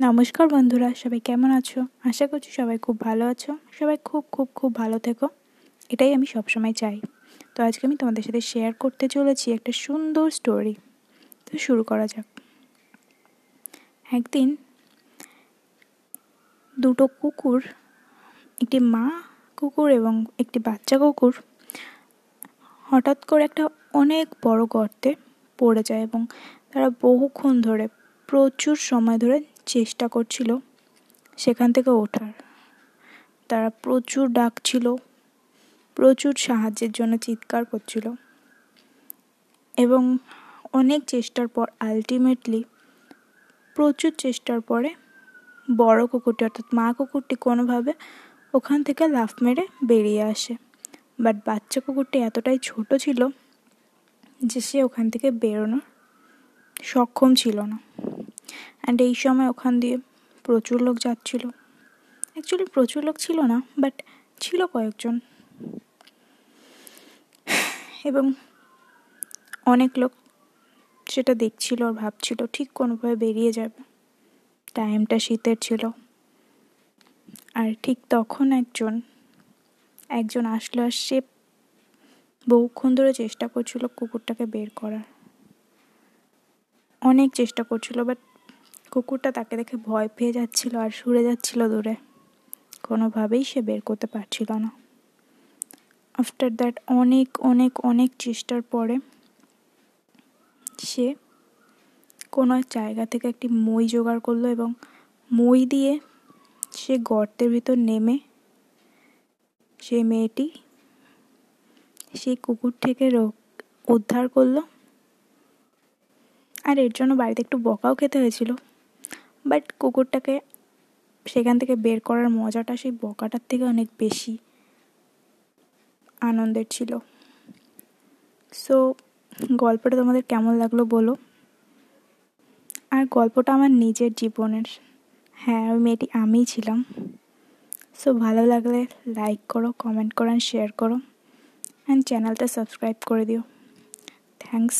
নমস্কার বন্ধুরা, সবাই কেমন আছো? আশা করছি সবাই খুব ভালো আছো। সবাই খুব খুব খুব ভালো থেকো। এটাই আমি সবসময় চাই। তো আজকে আমি তোমাদের সাথে শেয়ার করতে চলেছি একটা সুন্দর স্টোরি তো শুরু করা যাক। একদিন দুটো কুকুর, একটি মা কুকুর এবং একটি বাচ্চা কুকুর হঠাৎ করে একটা অনেক বড় গর্তে পড়ে যায় এবং তারা বহুক্ষণ ধরে প্রচুর সময় ধরে চেষ্টা করছিল সেখান থেকে ওঠার। তারা প্রচুর ডাকছিল প্রচুর সাহায্যের জন্য চিৎকার করছিল এবং অনেক চেষ্টার পর আলটিমেটলি প্রচুর চেষ্টার পরে বড় কুকুরটি অর্থাৎ মা কুকুরটি কোনোভাবে ওখান থেকে লাফ মেরে বেরিয়ে আসে। বাট বাচ্চা কুকুরটি এতটাই ছোট ছিল যে সে ওখান থেকে বেরোনোর সক্ষম ছিল না। অ্যান্ড এই সময় ওখান দিয়ে প্রচুর লোক যাচ্ছিল। অ্যাকচুয়ালি প্রচুর লোক ছিল না বাট ছিল কয়েকজন। এবং অনেক লোক সেটা দেখছিল আর ভাবছিল, ঠিক কোনোভাবে বেরিয়ে যাবে। টাইমটা শীতের ছিল। আর ঠিক তখন একজন একজন আসলো আর সে বহুক্ষণ ধরে চেষ্টা করছিল কুকুরটাকে বের করার। অনেক চেষ্টা করছিল বাট কুকুরটা তাকে দেখে ভয় পেয়ে যাচ্ছিল আর সরে যাচ্ছিল দূরে। কোনোভাবেই সে বের করতে পারছিল না। আফটার দ্যাট অনেক অনেক অনেক চেষ্টার পরে সে কোনো এক জায়গা থেকে একটি মই জোগাড় করল এবং মই দিয়ে সে গর্তের ভিতর নেমে সে মেয়েটি সেই কুকুর থেকে উদ্ধার করল। আর এর জন্য বাড়িতে একটু বকাও খেতে হয়েছিল। বাট কুকুরটাকে সেখান থেকে বের করার মজাটা সেই বকাটার থেকে অনেক বেশি আনন্দের ছিল। সো গল্পটা তোমাদের কেমন লাগল বলো? আর গল্পটা আমার নিজের জীবনের। হ্যাঁ ওই মেয়েটি আমিই ছিলাম। সো ভালো লাগলে লাইক করো কমেন্ট করো শেয়ার করো অ্যান্ড চ্যানেলটা সাবস্ক্রাইব করে দিও। থ্যাংকস